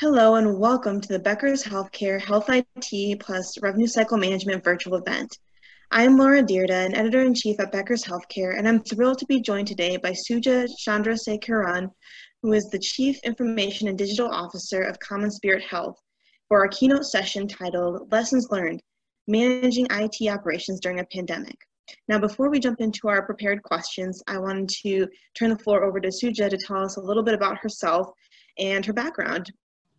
Hello and welcome to the Becker's Healthcare Health IT plus Revenue Cycle Management virtual event. I am Laura Dyrda, an editor-in-chief at Becker's Healthcare, and I'm thrilled to be joined today by Suja Chandrasekaran, who is the Chief Information and Digital Officer of Common Spirit Health, for our keynote session titled Lessons Learned, Managing IT Operations During a Pandemic. Now, before we jump into our prepared questions, I wanted to turn the floor over to Suja to tell us a little bit about herself and her background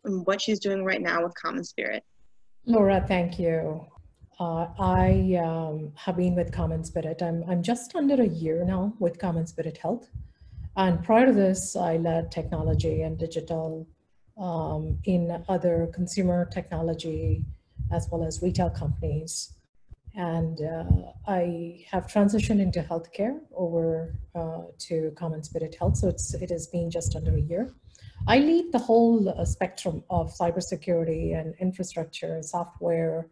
and what she's doing right now with Common Spirit. Laura, thank you. Uh, I um, have been with Common Spirit. I'm, I'm just under a year now with Common Spirit Health. And prior to this, I led technology and digital um, in other consumer technology as well as retail companies. And uh, I have transitioned into healthcare over uh, to Common Spirit Health. So it's, it has been just under a year. I lead the whole uh, spectrum of cybersecurity and infrastructure, software,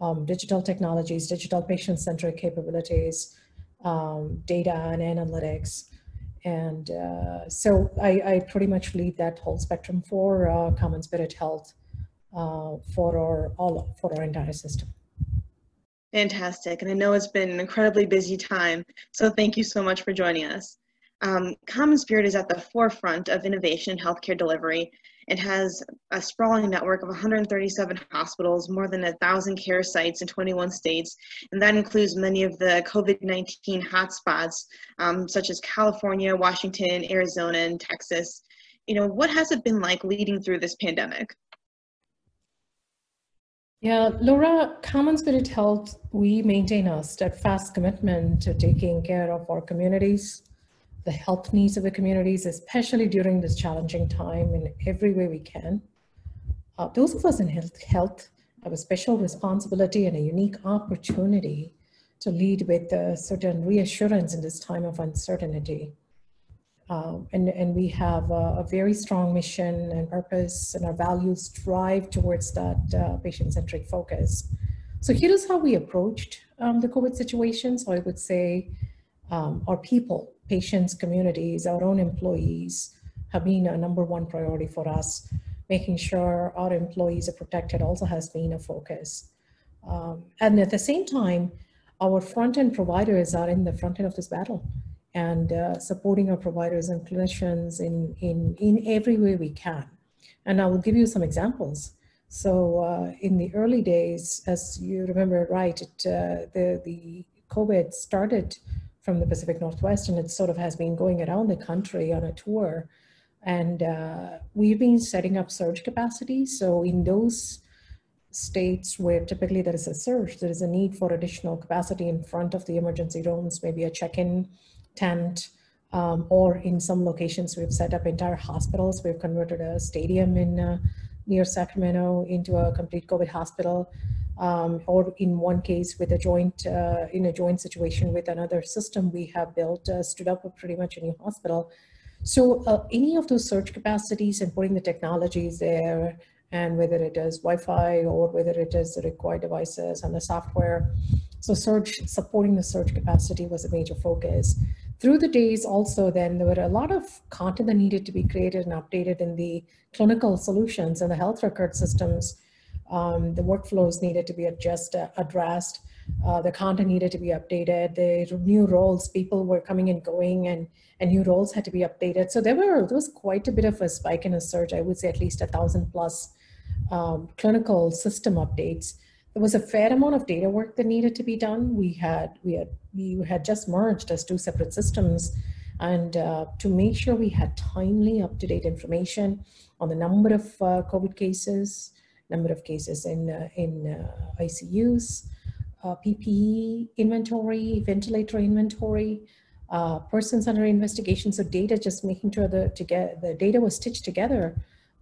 um, digital technologies, digital patient-centric capabilities, um, data and analytics. And uh, so I, I, pretty much lead that whole spectrum for uh, Common Spirit Health uh, for our all for our entire system. Fantastic, and I know it's been an incredibly busy time. So thank you so much for joining us. Um, Common Spirit is at the forefront of innovation in healthcare delivery. It has a sprawling network of 137 hospitals, more than 1,000 care sites in 21 states, and that includes many of the COVID-19 hotspots, um, such as California, Washington, Arizona, and Texas. You know, what has it been like leading through this pandemic? Yeah, Laura, Common Spirit Health, we maintain a steadfast commitment to taking care of our communities, the health needs of the communities, especially during this challenging time in every way we can. Uh, those of us in health, health have a special responsibility and a unique opportunity to lead with a certain reassurance in this time of uncertainty. Um, and, and we have a, a, very strong mission and purpose and our values drive towards that uh, patient-centric focus. So here is how we approached um, the COVID situation. So I would say um, our people patients, communities, our own employees have been a number one priority for us. Making sure our employees are protected also has been a focus. Um, and at the same time, our front-end providers are in the front end of this battle and uh, supporting our providers and clinicians in, in, in every way we can. And I will give you some examples. So uh, in the early days, as you remember right, it, uh, the, the COVID started from the Pacific Northwest, and it sort of has been going around the country on a tour. And uh, we've been setting up surge capacity. So in those states where typically there is a surge, there is a need for additional capacity in front of the emergency rooms, maybe a check-in tent, um, or in some locations we've set up entire hospitals. We've converted a stadium in uh, near Sacramento into a complete COVID hospital um, or in one case with a joint, uh, in a joint situation with another system we have built, uh, stood up pretty much a new hospital. So uh, any of those surge capacities and putting the technologies there, and whether it is Wi-Fi or whether it is the required devices and the software. So search, supporting the surge capacity was a major focus. Through the days also then, there were a lot of content that needed to be created and updated in the clinical solutions and the health record systems um, the workflows needed to be adjust, uh, addressed. Uh, the content needed to be updated. The new roles, people were coming and going and, and new roles had to be updated. So there were, there was quite a bit of a spike in a surge. I would say at least a thousand plus um, clinical system updates. There was a fair amount of data work that needed to be done. We had, we had, we had just merged as two separate systems and uh, to make sure we had timely up-to-date information on the number of uh, COVID cases, number of cases in, uh, in uh, ICUs, uh, PPE inventory, ventilator inventory, uh, persons under investigation. So data, just making sure the, to get, the data was stitched together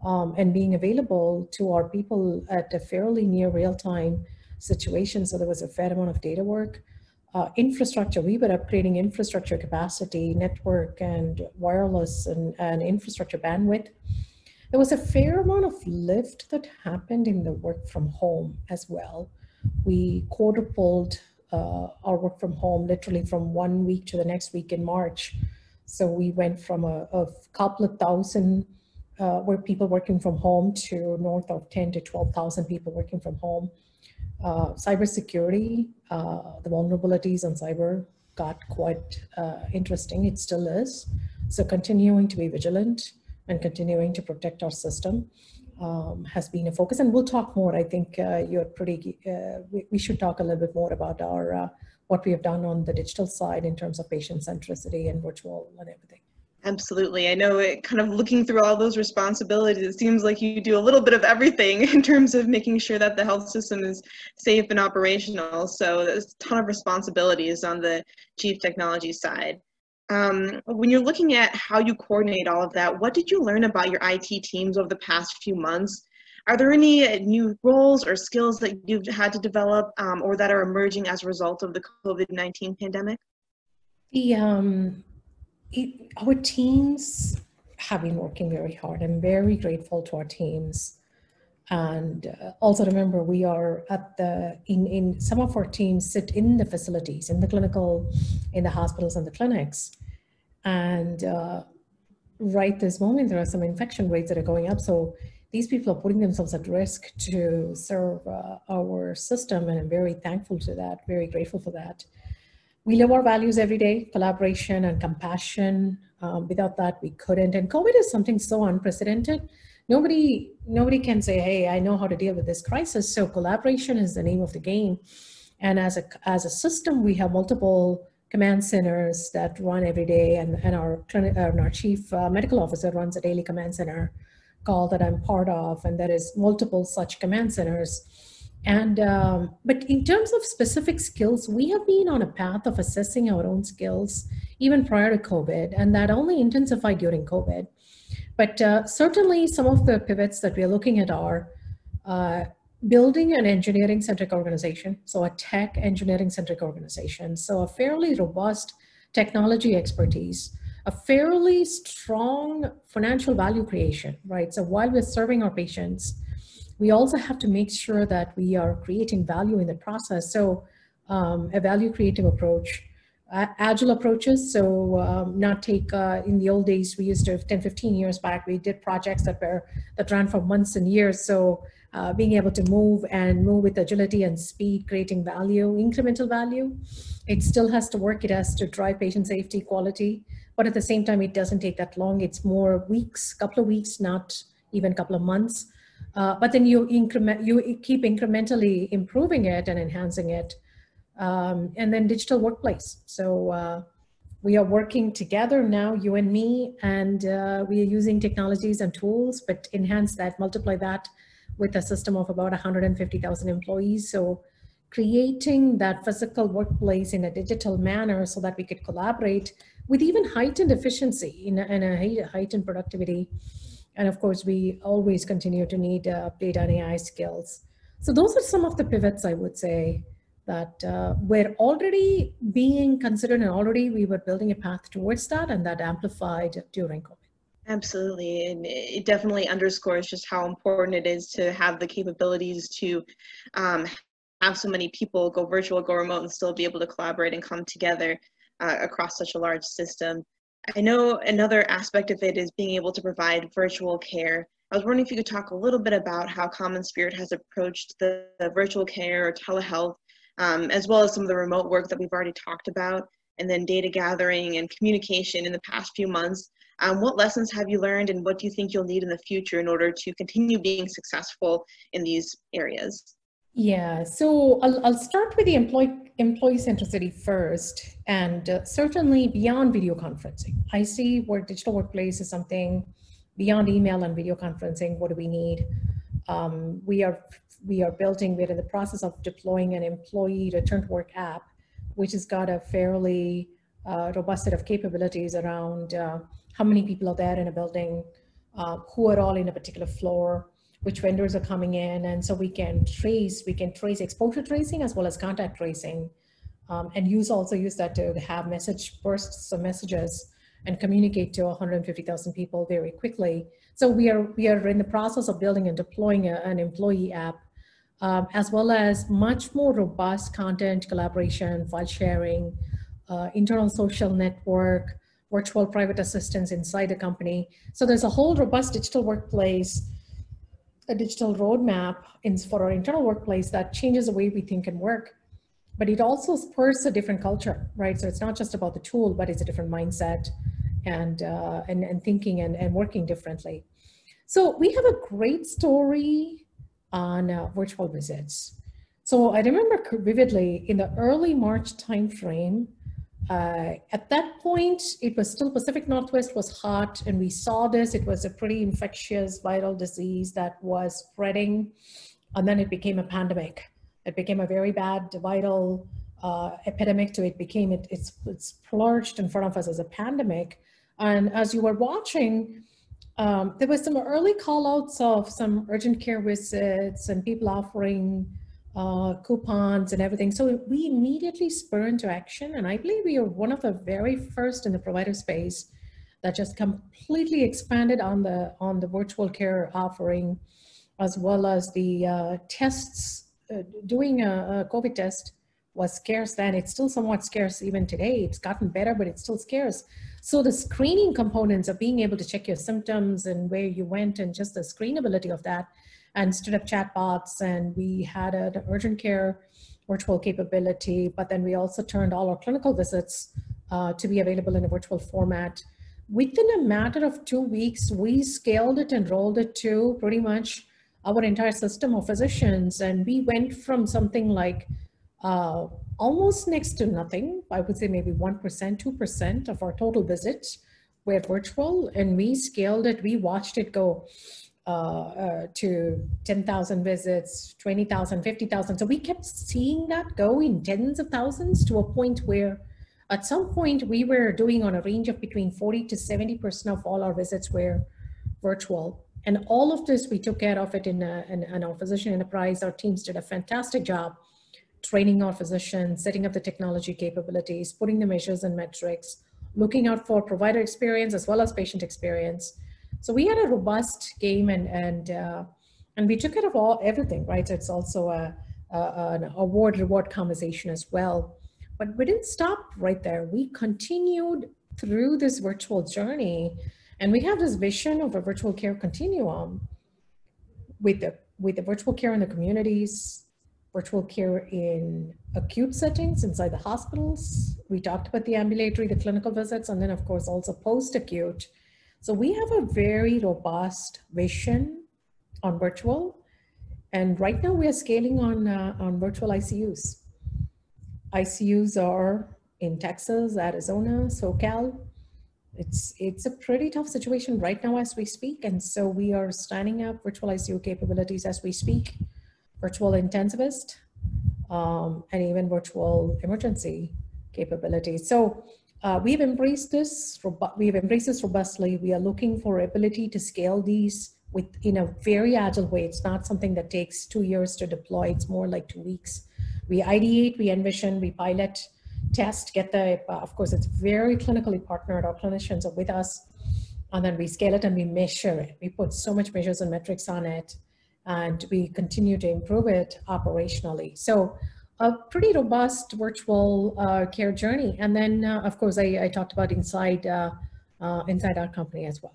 um, and being available to our people at a fairly near real-time situation. So there was a fair amount of data work. Uh, infrastructure, we were upgrading infrastructure capacity, network and wireless and, and infrastructure bandwidth. There was a fair amount of lift that happened in the work from home as well. We quadrupled uh, our work from home literally from one week to the next week in March. So we went from a, a couple of thousand uh, where people working from home to north of 10 to 12,000 people working from home. Uh, cybersecurity, uh, the vulnerabilities on cyber got quite uh, interesting. It still is. So continuing to be vigilant and continuing to protect our system um, has been a focus. And we'll talk more. I think uh, you're pretty, uh, we, we, should talk a little bit more about our, uh, what we have done on the digital side in terms of patient centricity and virtual and everything. Absolutely. I know it kind of looking through all those responsibilities, it seems like you do a little bit of everything in terms of making sure that the health system is safe and operational. So there's a ton of responsibilities on the chief technology side. Um, when you're looking at how you coordinate all of that, what did you learn about your IT teams over the past few months? Are there any new roles or skills that you've had to develop um, or that are emerging as a result of the COVID-19 pandemic? The, um, it, our teams have been working very hard. I'm very grateful to our teams. And uh, also remember, we are at the, in, in some of our teams sit in the facilities, in the clinical, in the hospitals and the clinics. And uh, right this moment, there are some infection rates that are going up. So these people are putting themselves at risk to serve uh, our system. And I'm very thankful to that, very grateful for that we live our values every day collaboration and compassion um, without that we couldn't and covid is something so unprecedented nobody nobody can say hey i know how to deal with this crisis. So collaboration is the name of the game. And as a as a system we have multiple command centers that run every day. And, and our clinic and our chief uh, medical officer runs a daily command center call that i'm part of. And there is multiple such command centers. And um, but in terms of specific skills, we have been on a path of assessing our own skills even prior to COVID, and that only intensified during COVID. But uh, certainly, some of the pivots that we are looking at are uh, building an engineering centric organization, so a tech engineering centric organization, so a fairly robust technology expertise, a fairly strong financial value creation, right? So while we're serving our patients, we also have to make sure that we are creating value in the process. So um, a value creative approach, uh, agile approaches. So um, not take, uh, in the old days, we used to, 10, 15 years back, we did projects that were, that ran for months and years. So uh, being able to move and move with agility and speed, creating value, incremental value. It still has to work. It has to drive patient safety, quality, but at the same time, it doesn't take that long. It's more weeks, couple of weeks, not even a couple of months. Uh, but then you increment, you keep incrementally improving it and enhancing it. Um, and then digital workplace. So uh, we are working together now, you and me, and uh, we are using technologies and tools, but enhance that, multiply that with a system of about 150,000 employees. So creating that physical workplace in a digital manner so that we could collaborate with even heightened efficiency in a, in a heightened productivity and of course, we always continue to need uh, data and AI skills. So those are some of the pivots I would say that uh, were already being considered and already we were building a path towards that and that amplified during COVID. Absolutely. And it definitely underscores just how important it is to have the capabilities to um, have so many people go virtual, go remote, and still be able to collaborate and come together uh, across such a large system. I know another aspect of it is being able to provide virtual care. I was wondering if you could talk a little bit about how Common Spirit has approached the, the virtual care or telehealth, um, as well as some of the remote work that we've already talked about, and then data gathering and communication in the past few months. Um, what lessons have you learned and what do you think you'll need in the future in order to continue being successful in these areas? Yeah, so I'll, I'll start with the employee, employee centricity first, and uh, certainly beyond video conferencing. I see where digital workplace is something beyond email and video conferencing. What do we need? Um, we are we are building. We're in the process of deploying an employee return to work app, which has got a fairly uh, robust set of capabilities around uh, how many people are there in a building, uh, who are all in a particular floor which vendors are coming in. And so we can trace, we can trace exposure tracing as well as contact tracing um, and use also use that to have message bursts of messages and communicate to 150,000 people very quickly. So we are, we are in the process of building and deploying a, an employee app um, as well as much more robust content collaboration, file sharing, uh, internal social network, virtual private assistants inside the company. So there's a whole robust digital workplace, a digital roadmap in, for our internal workplace that changes the way we think and work. But it also spurs a different culture, right? So it's not just about the tool, but it's a different mindset and, uh, and, and thinking and, and working differently. So we have a great story on uh, virtual visits. So I remember vividly in the early March timeframe, uh, at that point, it was still Pacific Northwest was hot, and we saw this. It was a pretty infectious viral disease that was spreading, and then it became a pandemic. It became a very bad viral uh, epidemic. To it became it it's it's plunged in front of us as a pandemic. And as you were watching, um, there was some early callouts of some urgent care visits and people offering uh, coupons and everything. So we immediately spur into action. And I believe we are one of the very first in the provider space that just completely expanded on the, on the virtual care offering, as well as the uh, tests. Uh, doing a, a COVID test was scarce then. It's still somewhat scarce even today. It's gotten better, but it's still scarce. So the screening components of being able to check your symptoms and where you went and just the screenability of that and stood up chatbots and we had an urgent care virtual capability, but then we also turned all our clinical visits uh, to be available in a virtual format. Within a matter of two weeks, we scaled it and rolled it to pretty much our entire system of physicians. And we went from something like uh, almost next to nothing, I would say maybe 1%, 2% of our total visits were virtual and we scaled it, we watched it go uh, uh, to 10,000 visits, 20,000, 50,000. So we kept seeing that go in tens of thousands to a point where at some point we were doing on a range of between 40 to 70% of all our visits were virtual. And all of this, we took care of it in, a, in, in our physician enterprise. Our teams did a fantastic job training our physicians, setting up the technology capabilities, putting the measures and metrics, looking out for provider experience as well as patient experience so we had a robust game and and uh, and we took care of all everything, right? So it's also a, a, an award reward conversation as well. But we didn't stop right there. We continued through this virtual journey, and we have this vision of a virtual care continuum with the with the virtual care in the communities, virtual care in acute settings inside the hospitals. We talked about the ambulatory, the clinical visits, and then of course also post-acute so we have a very robust vision on virtual. And right now we are scaling on, uh, on virtual ICUs. ICUs are in Texas, Arizona, SoCal. It's, it's a pretty tough situation right now as we speak. And so we are standing up virtual ICU capabilities as we speak, virtual intensivist, um, and even virtual emergency capabilities. So uh, we've embraced this, we've embraced this robustly. We are looking for ability to scale these with in a very agile way. It's not something that takes two years to deploy. It's more like two weeks. We ideate, we envision, we pilot, test, get the, uh, of course, it's very clinically partnered. Our clinicians are with us. And then we scale it and we measure it. We put so much measures and metrics on it and we continue to improve it operationally. So a pretty robust virtual uh, care journey. And then, uh, of course, I, I, talked about inside uh, uh, inside our company as well.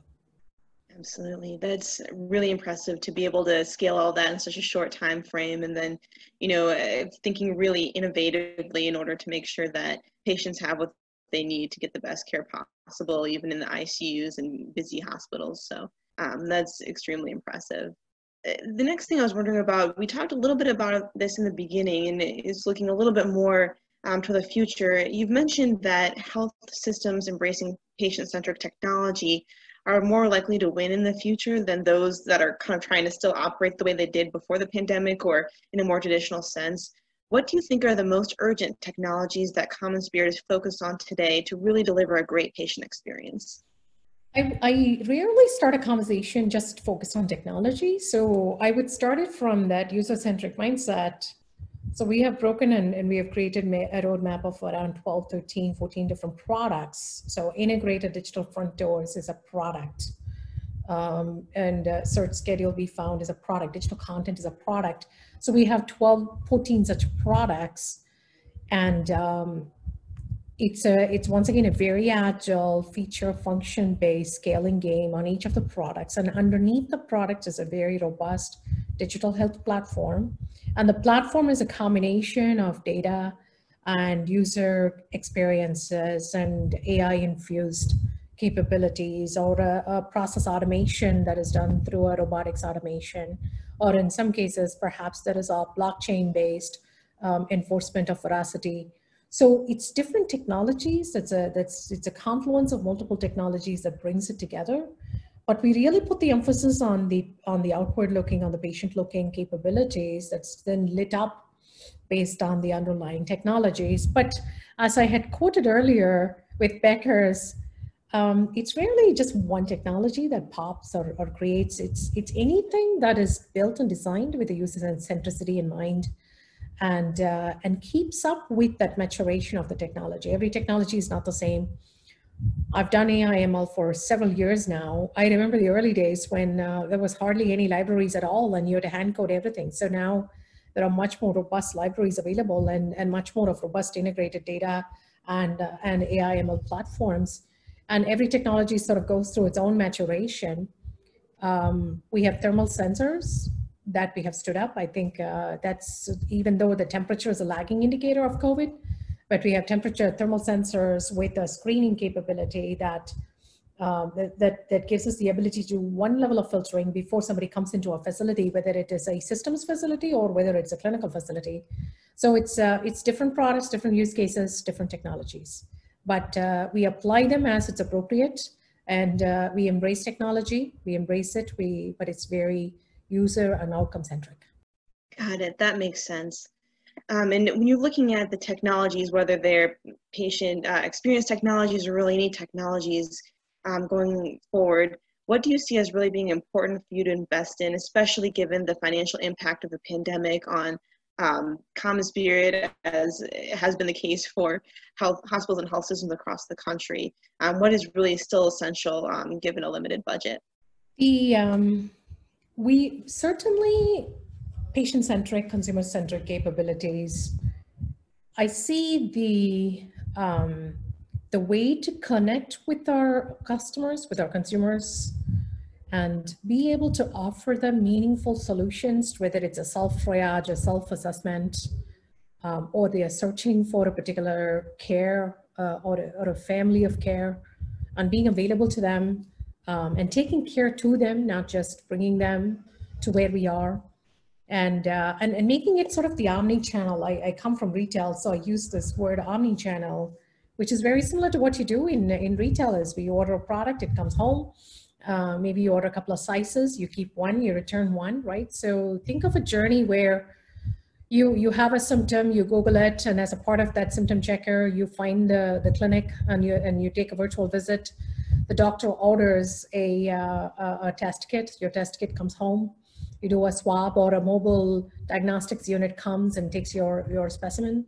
Absolutely, that's really impressive to be able to scale all that in such a short time frame, and then, you know, uh, thinking really innovatively in order to make sure that patients have what they need to get the best care possible, even in the ICUs and busy hospitals. So um, that's extremely impressive. The next thing I was wondering about, we talked a little bit about this in the beginning, and it's looking a little bit more um, to the future. You've mentioned that health systems embracing patient-centric technology are more likely to win in the future than those that are kind of trying to still operate the way they did before the pandemic or in a more traditional sense. What do you think are the most urgent technologies that Common Spirit is focused on today to really deliver a great patient experience? I, I rarely start a conversation just focused on technology. So I would start it from that user-centric mindset. So we have broken and, and we have created a roadmap of around 12, 13, 14 different products. So integrated digital front doors is a product. Um, and uh, search schedule we found is a product. Digital content is a product. So we have 12, 14 such products. And um, it's a it's once again a very agile feature function based scaling game on each of the products. And underneath the product is a very robust digital health platform. And the platform is a combination of data and user experiences and ai infused capabilities or a, a process automation that is done through a robotics automation. Or in some cases perhaps there is a blockchain based um, enforcement of veracity so it's different technologies. It's a that's it's a confluence of multiple technologies that brings it together. But we really put the emphasis on the on the outward looking, on the patient looking capabilities that's then lit up based on the underlying technologies. But as I had quoted earlier with Becker's, um, it's rarely just one technology that pops or, or creates. It's it's anything that is built and designed with the user centricity in mind and, uh, and keeps up with that maturation of the technology. Every technology is not the same. I've done AI ML for several years now. I remember the early days when uh, there was hardly any libraries at all and you had to hand code everything. So now there are much more robust libraries available and, and much more of robust integrated data and, uh, and AI ML platforms. And every technology sort of goes through its own maturation. Um, we have thermal sensors that we have stood up. I think uh, that's even though the temperature is a lagging indicator of COVID, but we have temperature thermal sensors with a screening capability that, um, that, that, gives us the ability to do one level of filtering before somebody comes into a facility, whether it is a systems facility or whether it's a clinical facility. So it's, uh, it's different products, different use cases, different technologies. But uh, we apply them as it's appropriate and uh, we embrace technology, we embrace it, we, but it's very, user and outcome centric. Got it. That makes sense. Um, and when you're looking at the technologies, whether they're patient uh, experience technologies or really any technologies um, going forward, what do you see as really being important for you to invest in, especially given the financial impact of the pandemic on um, CommonSpirit, as has been the case for health hospitals and health systems across the country? Um, what is really still essential um, given a limited budget? The um, we certainly patient-centric, consumer-centric capabilities. I see the um, the way to connect with our customers, with our consumers, and be able to offer them meaningful solutions, whether it's a self-triage, a self-assessment, um, or they are searching for a particular care uh, or, a, or a family of care, and being available to them um, and taking care to them, not just bringing them to where we are. And, uh, and, and making it sort of the omni-channel. I, I come from retail, so I use this word omni-channel, which is very similar to what you do in, in retail is we order a product, it comes home. Uh, maybe you order a couple of sizes, you keep one, you return one, right? So think of a journey where you you have a symptom, you Google it, and as a part of that symptom checker, you find the, the clinic and you and you take a virtual visit. The doctor orders a, uh, a test kit, your test kit comes home, you do a swab or a mobile diagnostics unit comes and takes your, your specimen.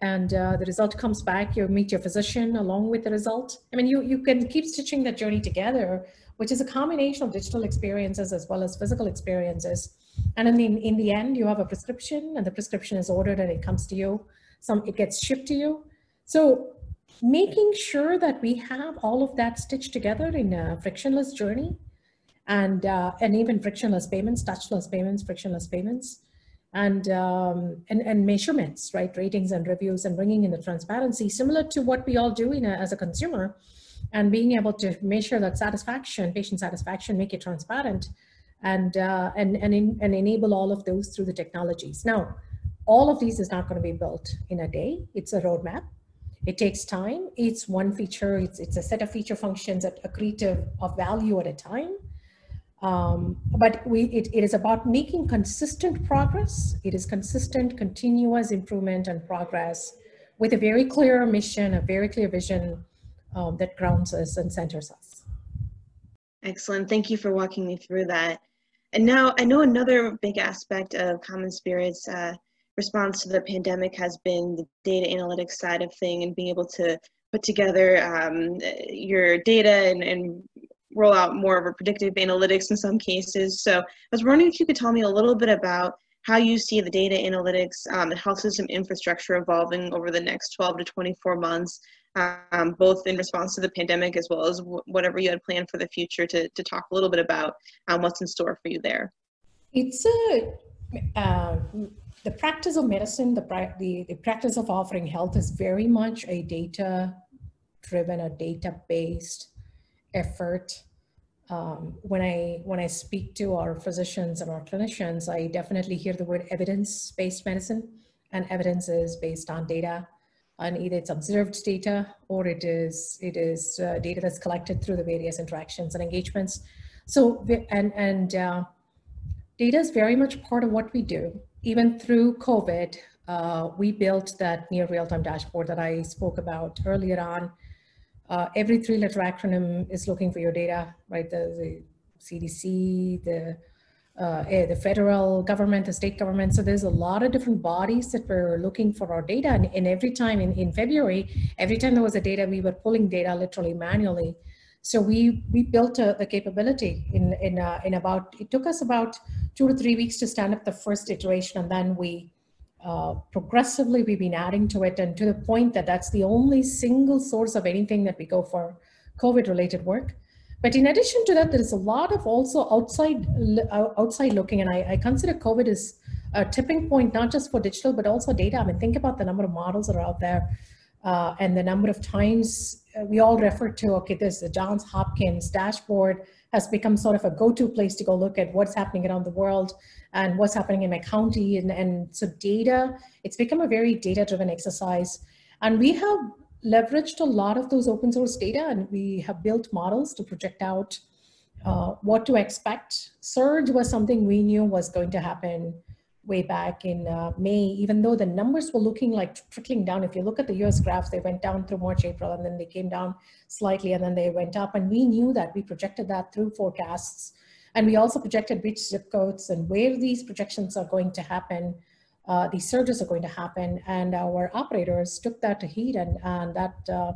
And uh, the result comes back, you meet your physician along with the result. I mean, you, you can keep stitching that journey together, which is a combination of digital experiences as well as physical experiences. And in the, in the end, you have a prescription and the prescription is ordered and it comes to you. Some, it gets shipped to you. So making sure that we have all of that stitched together in a frictionless journey and, uh, and even frictionless payments, touchless payments, frictionless payments, and, um, and, and measurements, right? Ratings and reviews and bringing in the transparency, similar to what we all do in a, as a consumer, and being able to measure that satisfaction, patient satisfaction, make it transparent, and, uh, and, and, in, and enable all of those through the technologies. Now, all of these is not going to be built in a day. It's a roadmap it takes time. It's one feature, it's, it's a set of feature functions that accretive of value at a time. Um, but we, it, it is about making consistent progress. It is consistent, continuous improvement and progress with a very clear mission, a very clear vision um, that grounds us and centers us. Excellent. Thank you for walking me through that. And now I know another big aspect of CommonSpirit's uh, response to the pandemic has been the data analytics side of thing and being able to put together um, your data and, and roll out more of a predictive analytics in some cases. So I was wondering if you could tell me a little bit about how you see the data analytics um, and health system infrastructure evolving over the next 12 to 24 months, um, both in response to the pandemic as well as whatever you had planned for the future to, to talk a little bit about um, what's in store for you there. It's a, uh, the practice of medicine, the, the, the practice of offering health is very much a data driven, a data based effort. Um, when I when I speak to our physicians and our clinicians, I definitely hear the word evidence-based medicine, and evidence is based on data, and either it's observed data or it is it is uh, data that's collected through the various interactions and engagements. So and and uh, data is very much part of what we do. Even through COVID, uh, we built that near real-time dashboard that I spoke about earlier on uh, every three letter acronym is looking for your data, right? The, the CDC, the, uh, eh, the federal government, the state government. So there's a lot of different bodies that were looking for our data. And, and every time in, in February, every time there was a data, we were pulling data literally manually. So we, we built a, a capability in, in, uh, in about, it took us about two to three weeks to stand up the first iteration. And then we uh, progressively we've been adding to it and to the point that that's the only single source of anything that we go for COVID related work. But in addition to that, there is a lot of also outside outside looking, and I, I consider COVID is a tipping point, not just for digital, but also data. I mean, think about the number of models that are out there uh, and the number of times uh, we all refer to, okay, this the Johns Hopkins dashboard has become sort of a go-to place to go look at what's happening around the world and what's happening in my county. And, and so data, it's become a very data-driven exercise. And we have leveraged a lot of those open source data and we have built models to project out uh, what to expect. Surge was something we knew was going to happen way back in uh, May, even though the numbers were looking like trickling down. If you look at the US graphs, they went down through March, April, and then they came down slightly, and then they went up. And we knew that we projected that through forecasts. And we also projected which zip codes and where these projections are going to happen, uh, these surges are going to happen. And our operators took that to heed, and, and that uh,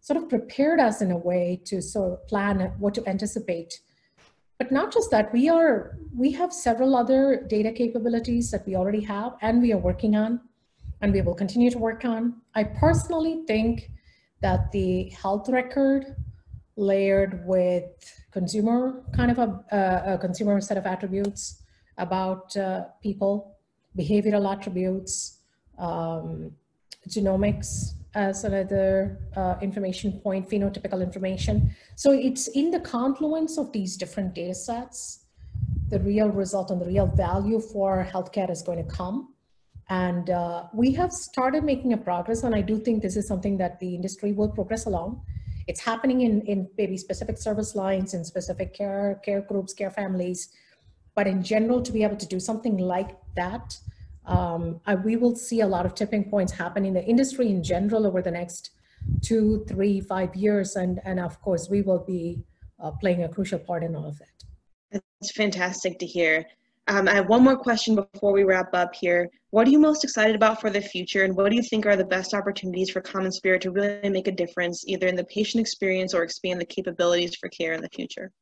sort of prepared us in a way to sort of plan what to anticipate but not just that, we are we have several other data capabilities that we already have and we are working on and we will continue to work on. I personally think that the health record layered with consumer kind of a, a consumer set of attributes about uh, people, behavioral attributes, um, genomics, as another uh, information point, phenotypical information. So it's in the confluence of these different data sets, the real result and the real value for healthcare is going to come. And uh, we have started making a progress, and I do think this is something that the industry will progress along. It's happening in, in maybe specific service lines, in specific care, care groups, care families, but in general, to be able to do something like that, um, I, we will see a lot of tipping points happen in the industry in general over the next two, three, five years. And, and of course, we will be uh, playing a crucial part in all of that. That's fantastic to hear. Um, I have one more question before we wrap up here. What are you most excited about for the future, and what do you think are the best opportunities for Common Spirit to really make a difference, either in the patient experience or expand the capabilities for care in the future?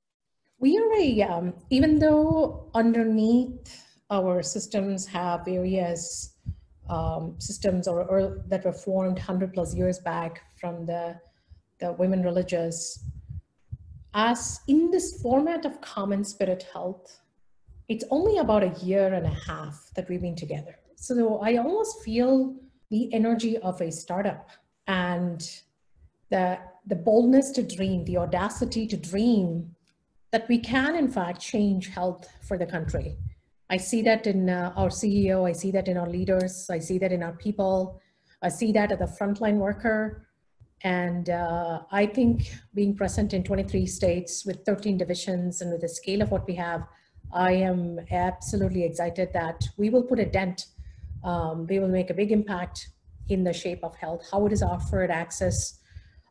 We are a, um, even though underneath our systems have various um, systems or, or, that were formed 100 plus years back from the, the women religious. As in this format of common spirit health, it's only about a year and a half that we've been together. So I almost feel the energy of a startup and the, the boldness to dream, the audacity to dream that we can in fact change health for the country I see that in uh, our CEO, I see that in our leaders, I see that in our people, I see that at the frontline worker. And uh, I think being present in 23 states with 13 divisions and with the scale of what we have, I am absolutely excited that we will put a dent. Um, we will make a big impact in the shape of health, how it is offered, access,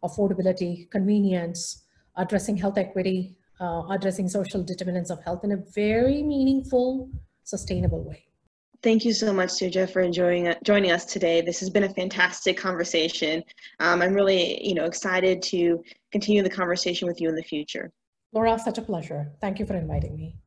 affordability, convenience, addressing health equity, uh, addressing social determinants of health in a very meaningful sustainable way. Thank you so much, Suja, for enjoying joining us today. This has been a fantastic conversation. Um, I'm really, you know, excited to continue the conversation with you in the future. Laura, such a pleasure. Thank you for inviting me.